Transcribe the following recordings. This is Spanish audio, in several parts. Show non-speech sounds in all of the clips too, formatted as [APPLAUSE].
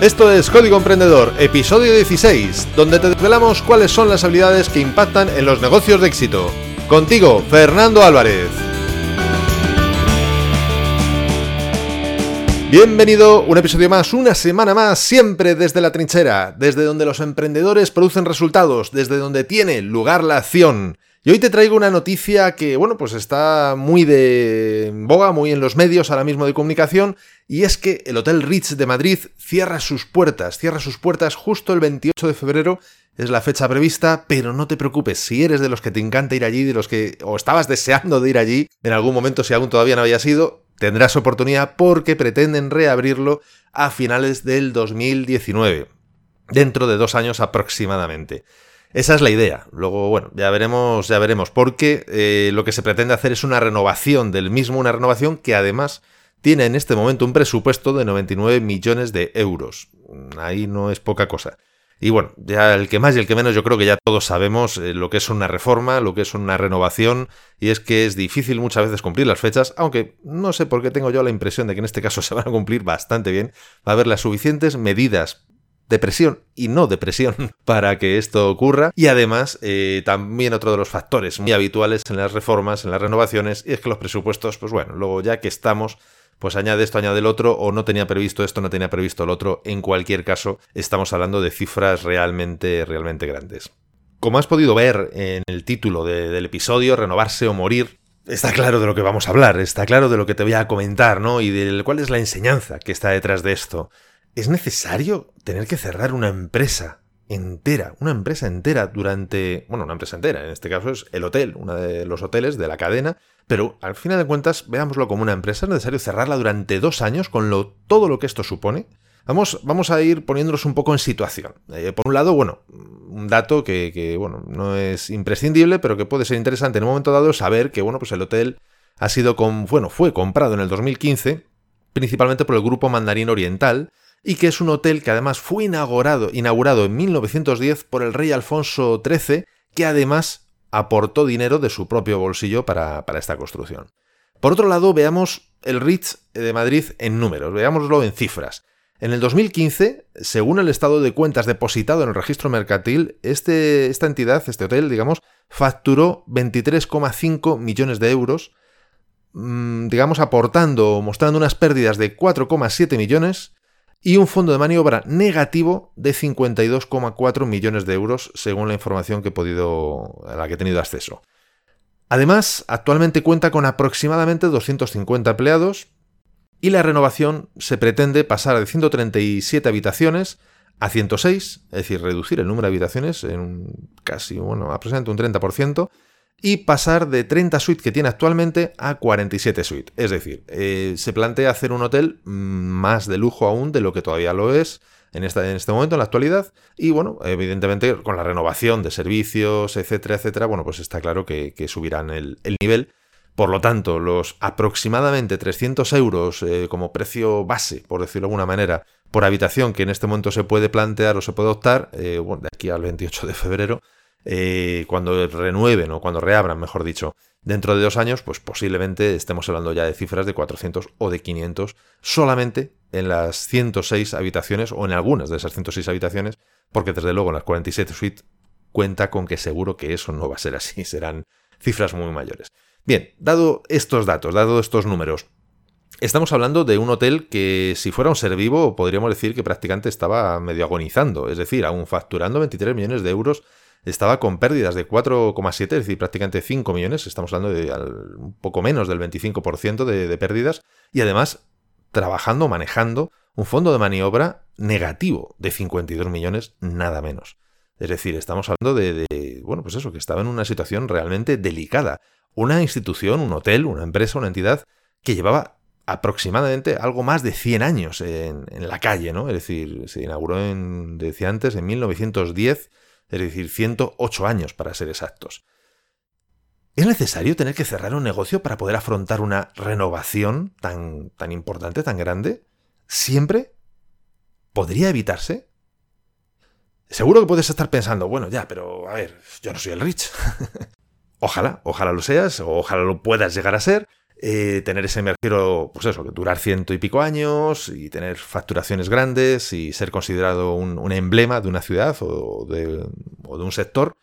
Esto es Código Emprendedor, episodio 16, donde te desvelamos cuáles son las habilidades que impactan en los negocios de éxito. Contigo, Fernando Álvarez. Bienvenido, un episodio más, una semana más, siempre desde la trinchera, desde donde los emprendedores producen resultados, desde donde tiene lugar la acción. Y hoy te traigo una noticia que, bueno, pues está muy de boga, muy en los medios ahora mismo de comunicación, y es que el Hotel Ritz de Madrid cierra sus puertas, cierra sus puertas justo el 28 de febrero, es la fecha prevista, pero no te preocupes, si eres de los que te encanta ir allí, de los que o estabas deseando de ir allí en algún momento, si aún todavía no había sido, tendrás oportunidad porque pretenden reabrirlo a finales del 2019, dentro de dos años aproximadamente. Esa es la idea. Luego, bueno, ya veremos, ya veremos, porque eh, lo que se pretende hacer es una renovación del mismo, una renovación que además tiene en este momento un presupuesto de 99 millones de euros. Ahí no es poca cosa. Y bueno, ya el que más y el que menos yo creo que ya todos sabemos eh, lo que es una reforma, lo que es una renovación, y es que es difícil muchas veces cumplir las fechas, aunque no sé por qué tengo yo la impresión de que en este caso [LAUGHS] se van a cumplir bastante bien, va a haber las suficientes medidas depresión y no depresión [LAUGHS] para que esto ocurra. Y además, eh, también otro de los factores muy habituales en las reformas, en las renovaciones, es que los presupuestos, pues bueno, luego ya que estamos, pues añade esto, añade el otro, o no tenía previsto esto, no tenía previsto el otro. En cualquier caso, estamos hablando de cifras realmente, realmente grandes. Como has podido ver en el título del episodio, Renovarse o Morir, Está claro de lo que vamos a hablar, está claro de lo que te voy a comentar, ¿no? Y de cuál es la enseñanza que está detrás de esto. ¿Es necesario tener que cerrar una empresa entera, una empresa entera durante, bueno, una empresa entera, en este caso es el hotel, uno de los hoteles de la cadena, pero al final de cuentas, veámoslo como una empresa, es necesario cerrarla durante dos años con lo, todo lo que esto supone. Vamos, vamos a ir poniéndonos un poco en situación. Eh, por un lado, bueno, un dato que, que, bueno, no es imprescindible, pero que puede ser interesante en un momento dado saber que, bueno, pues el hotel ha sido, con, bueno, fue comprado en el 2015, principalmente por el grupo Mandarín Oriental, y que es un hotel que además fue inaugurado, inaugurado en 1910 por el rey Alfonso XIII, que además aportó dinero de su propio bolsillo para, para esta construcción. Por otro lado, veamos el Ritz de Madrid en números, veámoslo en cifras. En el 2015, según el estado de cuentas depositado en el registro mercantil, este, esta entidad, este hotel, digamos, facturó 23,5 millones de euros, mm, digamos, aportando, mostrando unas pérdidas de 4,7 millones y un fondo de maniobra negativo de 52,4 millones de euros, según la información que he podido, a la que he tenido acceso. Además, actualmente cuenta con aproximadamente 250 empleados y la renovación se pretende pasar de 137 habitaciones a 106, es decir, reducir el número de habitaciones en casi, bueno, aproximadamente un 30%, y pasar de 30 suites que tiene actualmente a 47 suites. Es decir, eh, se plantea hacer un hotel mm, más de lujo aún de lo que todavía lo es en, esta, en este momento, en la actualidad. Y bueno, evidentemente con la renovación de servicios, etcétera, etcétera, bueno, pues está claro que, subirán el, nivel. Por lo tanto, los aproximadamente 300 euros eh, como precio base, por decirlo de alguna manera, por habitación que en este momento se puede plantear o se puede optar, eh, bueno, de aquí al 28 de febrero, eh, cuando renueven o cuando reabran, mejor dicho, dentro de dos años, pues posiblemente estemos hablando ya de cifras de 400 o de 500 solamente en las 106 habitaciones o en algunas de esas 106 habitaciones, porque desde luego en las 47 suites cuenta con que seguro que eso no va a ser así, [LAUGHS] serán cifras muy mayores. Bien, dado estos datos, dado estos números, Estamos hablando de un hotel que, si fuera un ser vivo, podríamos decir que prácticamente estaba medio agonizando, es decir, aún facturando 23 millones de euros estaba con pérdidas de 4,7, es decir, prácticamente 5 millones, estamos hablando de un poco menos del 25% de, de pérdidas, y además trabajando, manejando un fondo de maniobra negativo de 52 millones, nada menos. Es decir, estamos hablando de, bueno, pues eso, que estaba en una situación realmente delicada. Una institución, un hotel, una empresa, una entidad que llevaba aproximadamente algo más de 100 años en, en la calle, ¿no? Es decir, se inauguró en, decía antes, en 1910 es decir, 108 años para ser exactos. ¿Es necesario tener que cerrar un negocio para poder afrontar una renovación tan, tan importante, tan grande? ¿Siempre? ¿Podría evitarse? Seguro que puedes estar pensando, bueno, ya, pero a ver, yo no soy el Rich. [LAUGHS] ojalá, ojalá lo seas, o ojalá lo puedas llegar a ser. Eh, tener ese mercero, pues eso, durar ciento y pico años y tener facturaciones grandes y ser considerado un, emblema de una ciudad o de, de un sector.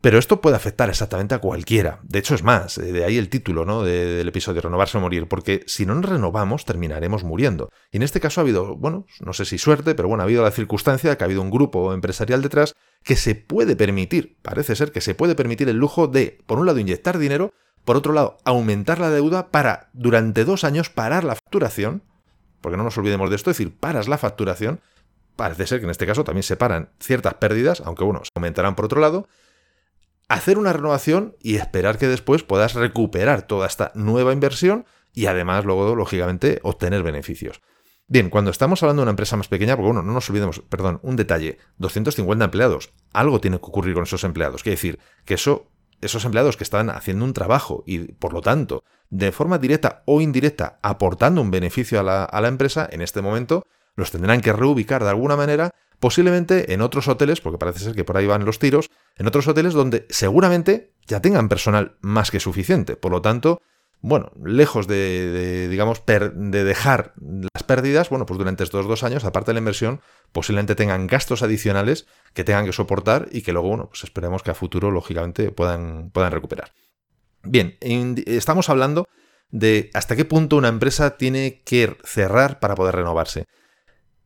Pero esto puede afectar exactamente a cualquiera. De hecho, es más, eh, de ahí el título ¿no? del episodio, renovarse o morir, porque si no nos renovamos, terminaremos muriendo. Y en este caso ha habido, bueno, no sé si suerte, pero bueno, ha habido la circunstancia que ha habido un grupo empresarial detrás que se puede permitir, parece ser que se puede permitir el lujo de, por un lado, inyectar dinero, por otro lado, aumentar la deuda para, durante dos años, parar la facturación, porque no nos olvidemos de esto, es decir, paras la facturación, parece ser que en este caso también se paran ciertas pérdidas, aunque bueno, se aumentarán por otro lado, hacer una renovación y esperar que después puedas recuperar toda esta nueva inversión y además luego, lógicamente, obtener beneficios. Bien, cuando estamos hablando de una empresa más pequeña, porque bueno, no nos olvidemos, perdón, un detalle, 250 empleados, algo tiene que ocurrir con esos empleados. Quiere decir que eso, esos empleados que están haciendo un trabajo y por lo tanto, de forma directa o indirecta, aportando un beneficio a la, a la empresa, en este momento, los tendrán que reubicar de alguna manera posiblemente en otros hoteles, porque parece ser que por ahí van los tiros, en otros hoteles donde seguramente ya tengan personal más que suficiente. Por lo tanto, bueno, lejos de, digamos, de dejar las pérdidas, bueno, pues durante estos dos años, aparte de la inversión, posiblemente tengan gastos adicionales que tengan que soportar y que luego, bueno, pues esperemos que a futuro, lógicamente, puedan, puedan recuperar. Bien, estamos hablando de hasta qué punto una empresa tiene que cerrar para poder renovarse.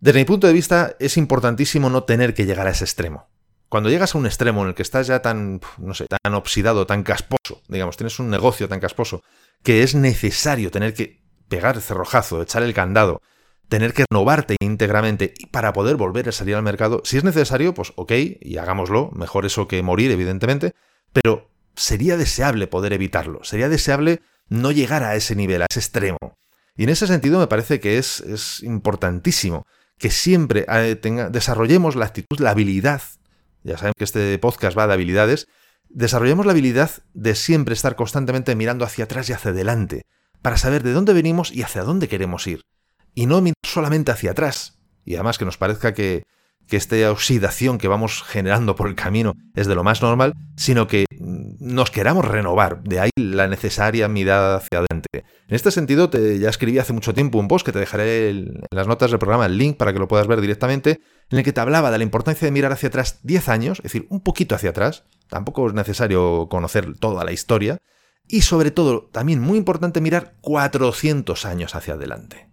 Desde mi punto de vista, es importantísimo no tener que llegar a ese extremo. Cuando llegas a un extremo en el que estás ya tan, no sé, tan oxidado, tan casposo, digamos, tienes un negocio tan casposo, que es necesario tener que pegar el cerrojazo, echar el candado, tener que renovarte íntegramente para poder volver a salir al mercado, si es necesario, pues ok, y hagámoslo, mejor eso que morir, evidentemente, pero sería deseable poder evitarlo, sería deseable no llegar a ese nivel, a ese extremo. Y en ese sentido me parece que es, es importantísimo que siempre eh, desarrollemos la actitud, la habilidad, ya saben que este podcast va de habilidades, desarrollemos la habilidad de siempre estar constantemente mirando hacia atrás y hacia adelante, para saber de dónde venimos y hacia dónde queremos ir. Y no mirar solamente hacia atrás. Y además que nos parezca que, que esta oxidación que vamos generando por el camino es de lo más normal, sino que nos queramos renovar. De ahí la necesaria mirada hacia adelante. En este sentido, te, ya escribí hace mucho tiempo un post que te dejaré en las notas del programa el link para que lo puedas ver directamente, en el que te hablaba de la importancia de mirar hacia atrás 10 años, es decir, un poquito hacia atrás. Tampoco es necesario conocer toda la historia. Y sobre todo, también muy importante mirar 400 años hacia adelante.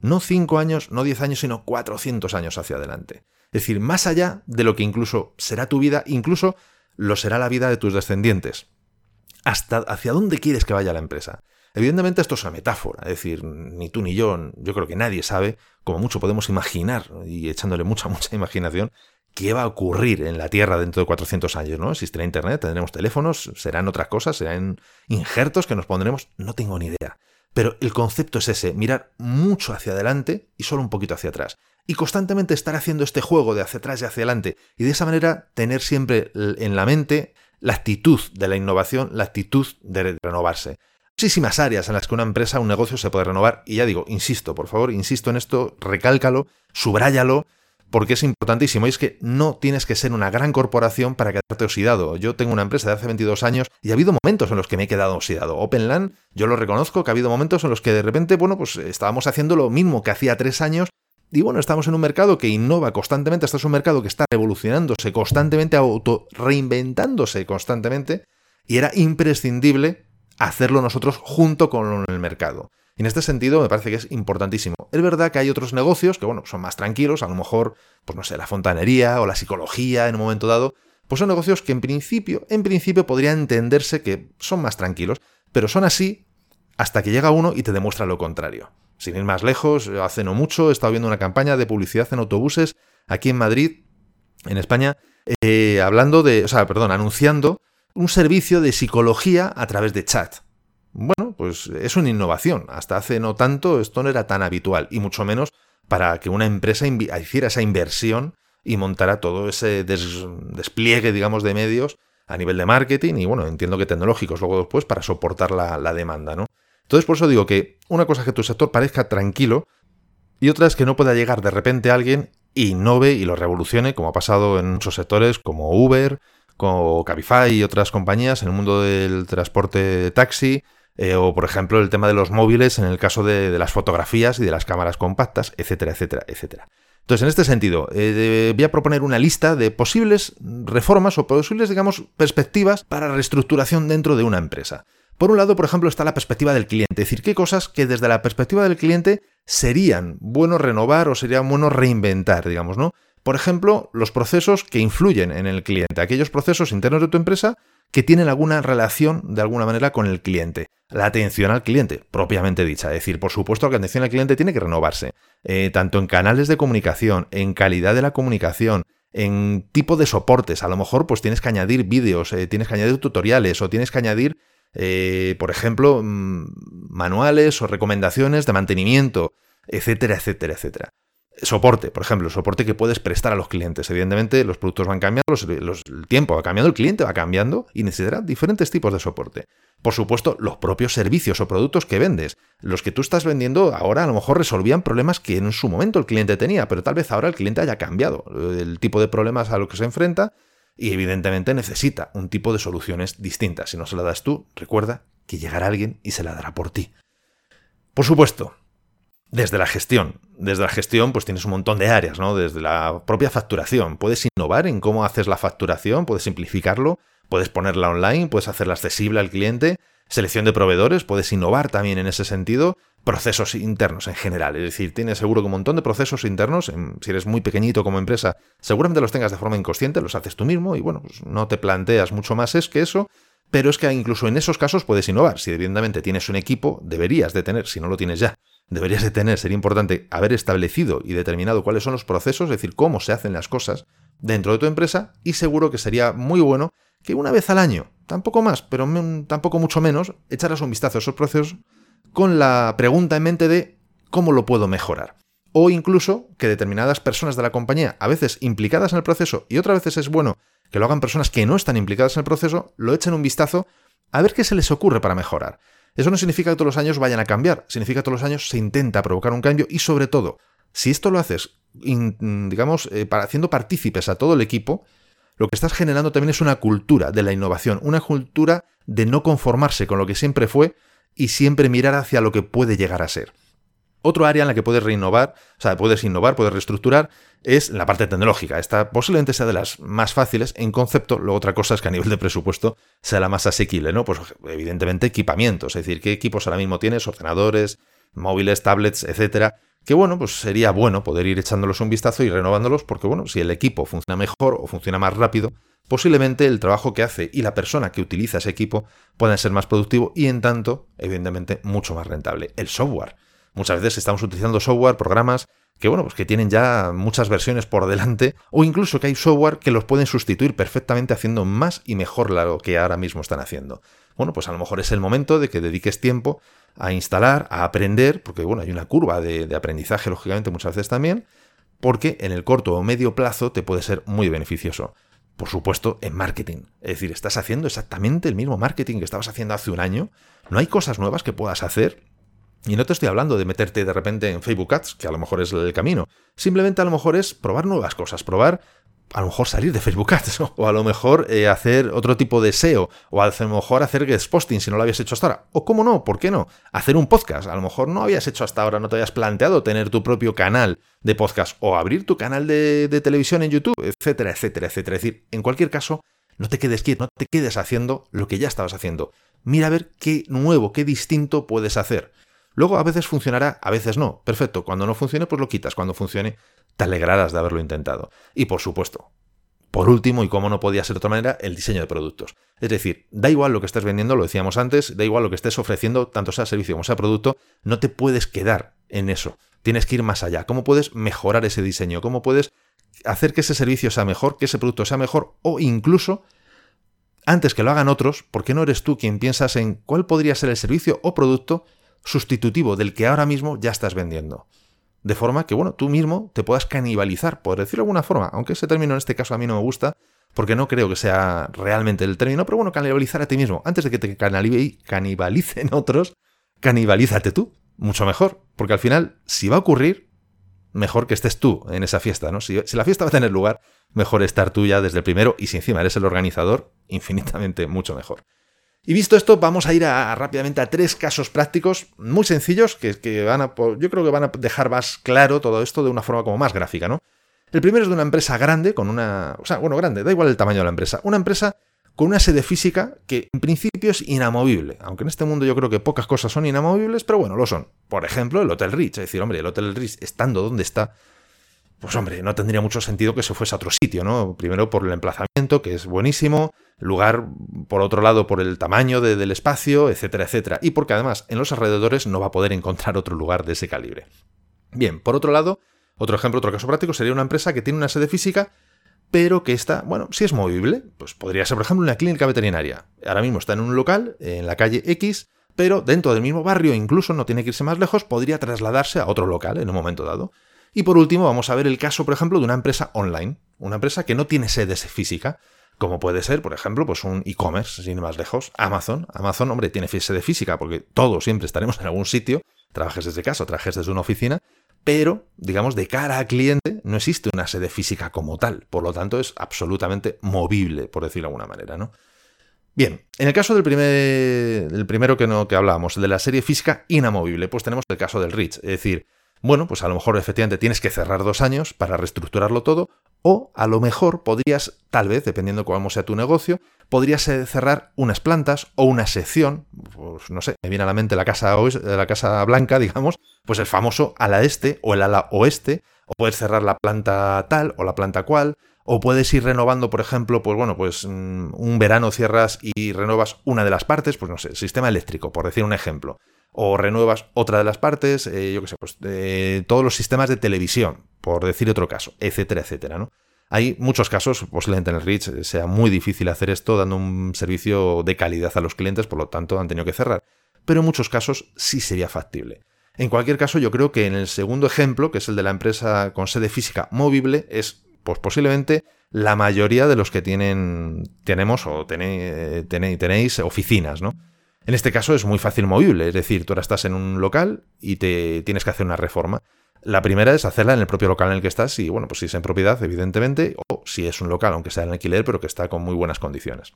No 5 años, no 10 años, sino 400 años hacia adelante. Es decir, más allá de lo que incluso será tu vida, incluso lo será la vida de tus descendientes. Hasta hacia dónde quieres que vaya la empresa. Evidentemente esto es una metáfora, es decir, ni tú ni yo, yo creo que nadie sabe, como mucho podemos imaginar, y echándole mucha, [LAUGHS] mucha imaginación, qué va a ocurrir en la Tierra dentro de 400 años, ¿no? Existirá Internet, tendremos teléfonos, serán otras cosas, serán injertos que nos pondremos, no tengo ni idea. Pero el concepto es ese, mirar mucho hacia adelante y solo un poquito hacia atrás. Y constantemente estar haciendo este juego de hacia atrás y hacia adelante. Y de esa manera tener siempre en la mente la actitud de la innovación, la actitud de renovarse. Muchísimas áreas en las que una empresa, un negocio se puede renovar. Y ya digo, insisto, por favor, insisto en esto, recálcalo, subráyalo, porque es importantísimo y es que no tienes que ser una gran corporación para quedarte oxidado. Yo tengo una empresa de hace 22 años y ha habido momentos en los que me he quedado oxidado. OpenLAN, yo lo reconozco que ha habido momentos en los que de repente, bueno, pues estábamos haciendo lo mismo que hacía tres años y bueno, estamos en un mercado que innova constantemente, este es un mercado que está revolucionándose constantemente, auto reinventándose constantemente, y era imprescindible hacerlo nosotros junto con el mercado. Y en este sentido me parece que es importantísimo. Es verdad que hay otros negocios que, bueno, son más tranquilos, a lo mejor, pues no sé, la fontanería o la psicología en un momento dado, pues son negocios que en principio, en principio podría entenderse que son más tranquilos, pero son así hasta que llega uno y te demuestra lo contrario. Sin ir más lejos, hace no mucho he estado viendo una campaña de publicidad en autobuses aquí en Madrid, en España, eh, hablando de, o sea, perdón, anunciando un servicio de psicología a través de chat. Bueno, pues es una innovación. Hasta hace no tanto esto no era tan habitual, y mucho menos para que una empresa hiciera esa inversión y montara todo ese despliegue, digamos, de medios a nivel de marketing y, bueno, entiendo que tecnológicos luego después para soportar la, demanda, ¿no? Entonces, por eso digo que una cosa es que tu sector parezca tranquilo y otra es que no pueda llegar de repente alguien innove y lo revolucione, como ha pasado en muchos sectores como Uber, como Cabify y otras compañías en el mundo del transporte de taxi, Eh, o, por ejemplo, el tema de los móviles en el caso de, las fotografías y de las cámaras compactas, etcétera, etcétera, etcétera. Entonces, en este sentido, eh, voy a proponer una lista de posibles reformas o posibles, digamos, perspectivas para reestructuración dentro de una empresa. Por un lado, por ejemplo, está la perspectiva del cliente, es decir, qué cosas que desde la perspectiva del cliente serían bueno renovar o serían bueno reinventar, digamos, ¿no? Por ejemplo, los procesos que influyen en el cliente, aquellos procesos internos de tu empresa que tienen alguna relación de alguna manera con el cliente. La atención al cliente, propiamente dicha. Es decir, por supuesto, la atención al cliente tiene que renovarse, eh, tanto en canales de comunicación, en calidad de la comunicación, en tipo de soportes. A lo mejor, pues tienes que añadir vídeos, eh, tienes que añadir tutoriales o tienes que añadir, eh, por ejemplo, mm, manuales o recomendaciones de mantenimiento, etcétera, etcétera, etcétera. Soporte, por ejemplo, soporte que puedes prestar a los clientes. Evidentemente, los productos van cambiando, el tiempo va cambiando, el cliente va cambiando y necesitará diferentes tipos de soporte. Por supuesto, los propios servicios o productos que vendes. Los que tú estás vendiendo ahora a lo mejor resolvían problemas que en su momento el cliente tenía, pero tal vez ahora el cliente haya cambiado el tipo de problemas a los que se enfrenta y evidentemente necesita un tipo de soluciones distintas. Si no se la das tú, recuerda que llegará alguien y se la dará por ti. Por supuesto, desde la gestión. Desde la gestión, pues tienes un montón de áreas, ¿no? Desde la propia facturación. Puedes innovar en cómo haces la facturación, puedes simplificarlo, puedes ponerla online, puedes hacerla accesible al cliente. Selección de proveedores, puedes innovar también en ese sentido. Procesos internos en general. Es decir, tienes seguro que un montón de procesos internos. Si eres muy pequeñito como empresa, seguramente los tengas de forma inconsciente, los haces tú mismo y bueno, pues no te planteas mucho más es que eso. Pero es que incluso en esos casos puedes innovar. Si evidentemente tienes un equipo, deberías de tener, si no lo tienes ya, deberías de tener, sería importante haber establecido y determinado cuáles son los procesos, es decir, cómo se hacen las cosas dentro de tu empresa y seguro que sería muy bueno que una vez al año, tampoco más, pero tampoco mucho menos, echaras un vistazo a esos procesos con la pregunta en mente de cómo lo puedo mejorar. O incluso que determinadas personas de la compañía, a veces implicadas en el proceso y otras veces es bueno que lo hagan personas que no están implicadas en el proceso, lo echen un vistazo a ver qué se les ocurre para mejorar. Eso no significa que todos los años vayan a cambiar, significa que todos los años se intenta provocar un cambio y sobre todo, si esto lo haces, digamos, eh, para, haciendo partícipes a todo el equipo, lo que estás generando también es una cultura de la innovación, una cultura de no conformarse con lo que siempre fue y siempre mirar hacia lo que puede llegar a ser. Otro área en la que puedes reinnovar, o sea, puedes innovar, puedes reestructurar, es la parte tecnológica. Esta posiblemente sea de las más fáciles en concepto, luego otra cosa es que a nivel de presupuesto sea la más asequible, ¿no? Pues evidentemente equipamientos, es decir, qué equipos ahora mismo tienes, ordenadores, móviles, tablets, etcétera, que bueno, pues sería bueno poder ir echándolos un vistazo y renovándolos, porque bueno, si el equipo funciona mejor o funciona más rápido, posiblemente el trabajo que hace y la persona que utiliza ese equipo puedan ser más productivo y en tanto, evidentemente, mucho más rentable. El software. Muchas veces estamos utilizando software, programas que bueno, pues que tienen ya muchas versiones por delante, o incluso que hay software que los pueden sustituir perfectamente haciendo más y mejor lo que ahora mismo están haciendo. Bueno, pues a lo mejor es el momento de que dediques tiempo a instalar, a aprender, porque bueno, hay una curva de, de aprendizaje, lógicamente, muchas veces también, porque en el corto o medio plazo te puede ser muy beneficioso. Por supuesto, en marketing. Es decir, estás haciendo exactamente el mismo marketing que estabas haciendo hace un año. No hay cosas nuevas que puedas hacer y no te estoy hablando de meterte de repente en Facebook Ads, que a lo mejor es el camino. Simplemente a lo mejor es probar nuevas cosas, probar a lo mejor salir de Facebook Ads, [LAUGHS] o a lo mejor eh, hacer otro tipo de SEO, o a lo mejor hacer guest posting si no lo habías hecho hasta ahora. O cómo no, ¿por qué no? Hacer un podcast. A lo mejor no habías hecho hasta ahora, no te habías planteado tener tu propio canal de podcast, o abrir tu canal de, de televisión en YouTube, etcétera, etcétera, etcétera. Es decir, en cualquier caso, no te quedes quieto, no te quedes haciendo lo que ya estabas haciendo. Mira a ver qué nuevo, qué distinto puedes hacer. Luego a veces funcionará, a veces no. Perfecto, cuando no funcione, pues lo quitas. Cuando funcione, te alegrarás de haberlo intentado. Y por supuesto, por último, y como no podía ser de otra manera, el diseño de productos. Es decir, da igual lo que estés vendiendo, lo decíamos antes, da igual lo que estés ofreciendo, tanto sea servicio como sea producto, no te puedes quedar en eso. Tienes que ir más allá. ¿Cómo puedes mejorar ese diseño? ¿Cómo puedes hacer que ese servicio sea mejor, que ese producto sea mejor o incluso antes que lo hagan otros, ¿por qué no eres tú quien piensas en cuál podría ser el servicio o producto sustitutivo del que ahora mismo ya estás vendiendo. De forma que, bueno, tú mismo te puedas canibalizar, por decirlo de alguna forma, aunque ese término en este caso a mí no me gusta, porque no creo que sea realmente el término, pero bueno, canibalizar a ti mismo. Antes de que te canibalicen [LAUGHS] otros, canibalízate tú, mucho mejor, porque al final, si va a ocurrir, mejor que estés tú en esa fiesta, ¿no? Si, si la fiesta va a tener lugar, mejor estar tú ya desde el primero, y si encima eres el organizador, [LAUGHS] infinitamente mucho mejor. Y visto esto, vamos a ir rápidamente a tres casos prácticos muy sencillos que, van a, yo creo que van a dejar más claro todo esto de una forma como más gráfica, ¿no? El primero es de una empresa grande, con una. O sea, bueno, grande, da igual el tamaño de la empresa. Una empresa con una sede física que en principio es inamovible. Aunque en este mundo yo creo que pocas cosas son inamovibles, pero bueno, lo son. Por ejemplo, el Hotel Rich. Es decir, hombre, el Hotel Rich estando donde está, pues hombre, no tendría mucho sentido que se fuese a otro sitio, ¿no? Primero por el emplazamiento, que es buenísimo, lugar, por otro lado, por el tamaño del espacio, etcétera, etcétera. Y porque además en los alrededores no va a poder encontrar otro lugar de ese calibre. Bien, por otro lado, otro ejemplo, otro caso práctico sería una empresa que tiene una sede física, pero que está, bueno, si es movible, pues podría ser, por ejemplo, una clínica veterinaria. Ahora mismo está en un local, en la calle X, pero dentro del mismo barrio, incluso no tiene que irse más lejos, podría trasladarse a otro local en un momento dado. Y por último, vamos a ver el caso, por ejemplo, de una empresa online, una empresa que no tiene sede física, como puede ser, por ejemplo, pues un e-commerce, sin más lejos, Amazon. Amazon, hombre, tiene sede física, porque todos siempre estaremos en algún sitio, trabajes desde casa, trabajes desde una oficina, pero, digamos, de cara al cliente no existe una sede física como tal, por lo tanto es absolutamente movible, por decirlo de alguna manera, ¿no? Bien, en el caso del, primer, el primero que, no, que hablábamos, de la serie física inamovible, pues tenemos el caso del Rich, es decir, bueno, pues a lo mejor efectivamente tienes que cerrar dos años para reestructurarlo todo, o a lo mejor podrías, tal vez, dependiendo cómo sea tu negocio, podrías eh, cerrar unas plantas o una sección, pues no sé, me viene a la mente la casa, la casa blanca, [LAUGHS] digamos, pues el famoso ala este o el ala oeste, o puedes cerrar la planta tal o la planta cual, o puedes ir renovando, por ejemplo, pues bueno, pues mm, un verano cierras y renovas una de las partes, pues no sé, sistema eléctrico, por decir un ejemplo o renuevas otra de las partes, eh, yo qué sé, pues todos los sistemas de televisión, por decir otro caso, etcétera, etcétera, ¿no? Hay muchos casos, posiblemente en el Rich sea muy difícil hacer esto dando un servicio de calidad a los clientes, por lo tanto han tenido que cerrar, pero en muchos casos sí sería factible. En cualquier caso, yo creo que en el segundo ejemplo, que es el de la empresa con sede física movible, es pues posiblemente la mayoría de los que tienen, tenemos o tenéis oficinas, ¿no? En este caso es muy fácil movible, es decir, tú ahora estás en un local y te tienes que hacer una reforma. La primera es hacerla en el propio local en el que estás, y bueno, pues si es en propiedad, evidentemente, o si es un local, aunque sea en alquiler, pero que está con muy buenas condiciones.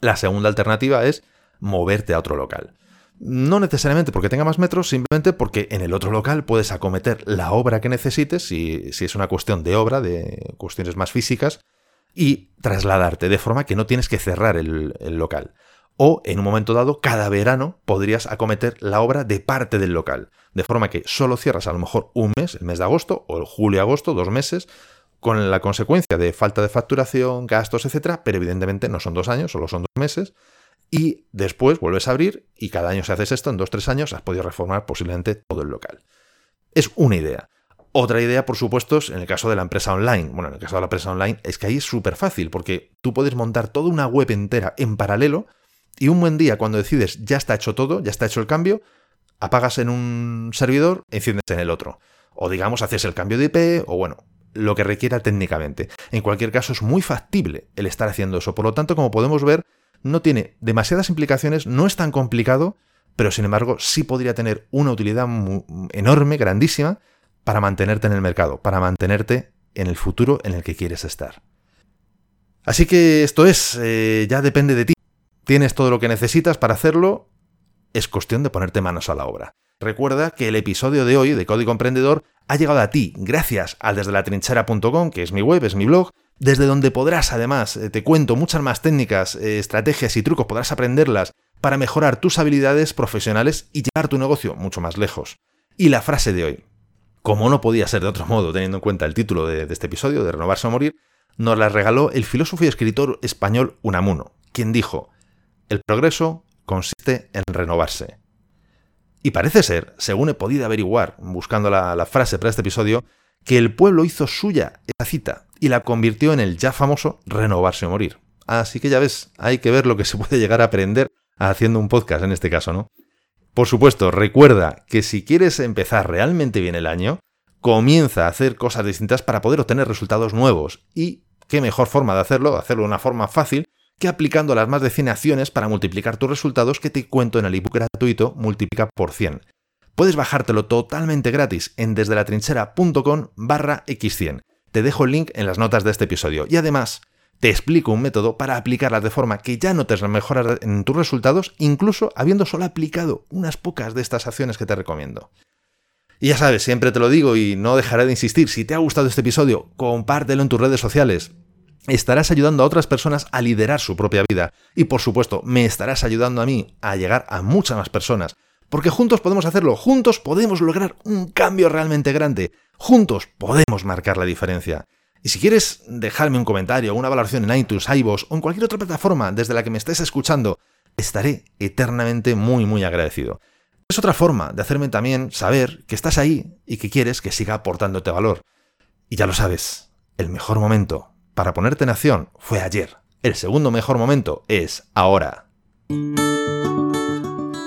La segunda alternativa es moverte a otro local. No necesariamente porque tenga más metros, simplemente porque en el otro local puedes acometer la obra que necesites, si, es una cuestión de obra, de cuestiones más físicas, y trasladarte, de forma que no tienes que cerrar el local o en un momento dado, cada verano podrías acometer la obra de parte del local, de forma que solo cierras a lo mejor un mes, el mes de agosto, o el julio-agosto, dos meses, con la consecuencia de falta de facturación, gastos, etcétera, pero evidentemente no son dos años, solo son dos meses, y después vuelves a abrir y cada año si haces esto, en dos tres años has podido reformar posiblemente todo el local. Es una idea. Otra idea, por supuesto, es en el caso de la empresa online. Bueno, en el caso de la empresa online es que ahí es súper fácil, porque tú puedes montar toda una web entera en paralelo y un buen día, cuando decides ya está hecho todo, ya está hecho el cambio, apagas en un servidor, enciendes en el otro. O digamos, haces el cambio de IP, o bueno, lo que requiera técnicamente. En cualquier caso, es muy factible el estar haciendo eso. Por lo tanto, como podemos ver, no tiene demasiadas implicaciones, no es tan complicado, pero sin embargo sí podría tener una utilidad enorme, grandísima, para mantenerte en el mercado, para mantenerte en el futuro en el que quieres estar. Así que esto es, eh, ya depende de ti. Tienes todo lo que necesitas para hacerlo, es cuestión de ponerte manos a la obra. Recuerda que el episodio de hoy de Código Emprendedor ha llegado a ti gracias al desde la que es mi web, es mi blog, desde donde podrás además, eh, te cuento muchas más técnicas, eh, estrategias y trucos, podrás aprenderlas para mejorar tus habilidades profesionales y llevar tu negocio mucho más lejos. Y la frase de hoy, como no podía ser de otro modo teniendo en cuenta el título de, de este episodio, de Renovarse o Morir, nos la regaló el filósofo y escritor español Unamuno, quien dijo, el progreso consiste en renovarse. Y parece ser, según he podido averiguar buscando la, frase para este episodio, que el pueblo hizo suya esa cita y la convirtió en el ya famoso renovarse o morir. Así que ya ves, hay que ver lo que se puede llegar a aprender haciendo un podcast en este caso, ¿no? Por supuesto, recuerda que si quieres empezar realmente bien el año, comienza a hacer cosas distintas para poder obtener resultados nuevos. Y qué mejor forma de hacerlo, hacerlo de una forma fácil, que aplicando las más de 100 acciones para multiplicar tus resultados que te cuento en el ebook gratuito Multiplica por 100. Puedes bajártelo totalmente gratis en desde la trinchera.com barra x100. Te dejo el link en las notas de este episodio. Y además, te explico un método para aplicarlas de forma que ya notes la mejora en tus resultados, incluso habiendo solo aplicado unas pocas de estas acciones que te recomiendo. Y ya sabes, siempre te lo digo y no dejaré de insistir, si te ha gustado este episodio, compártelo en tus redes sociales. Estarás ayudando a otras personas a liderar su propia vida. Y por supuesto, me estarás ayudando a mí a llegar a muchas más personas. Porque juntos podemos hacerlo, juntos podemos lograr un cambio realmente grande, juntos podemos marcar la diferencia. Y si quieres dejarme un comentario una valoración en iTunes, iVoox o en cualquier otra plataforma desde la que me estés escuchando, estaré eternamente muy muy agradecido. Es otra forma de hacerme también saber que estás ahí y que quieres que siga aportándote valor. Y ya lo sabes, el mejor momento para ponerte en acción fue ayer. El segundo mejor momento es ahora.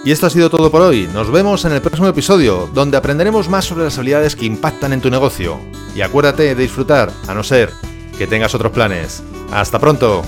Y esto ha sido todo por hoy. Nos vemos en el próximo episodio, donde aprenderemos más sobre las habilidades que impactan en tu negocio. Y acuérdate de disfrutar, a no ser que tengas otros planes. ¡Hasta pronto!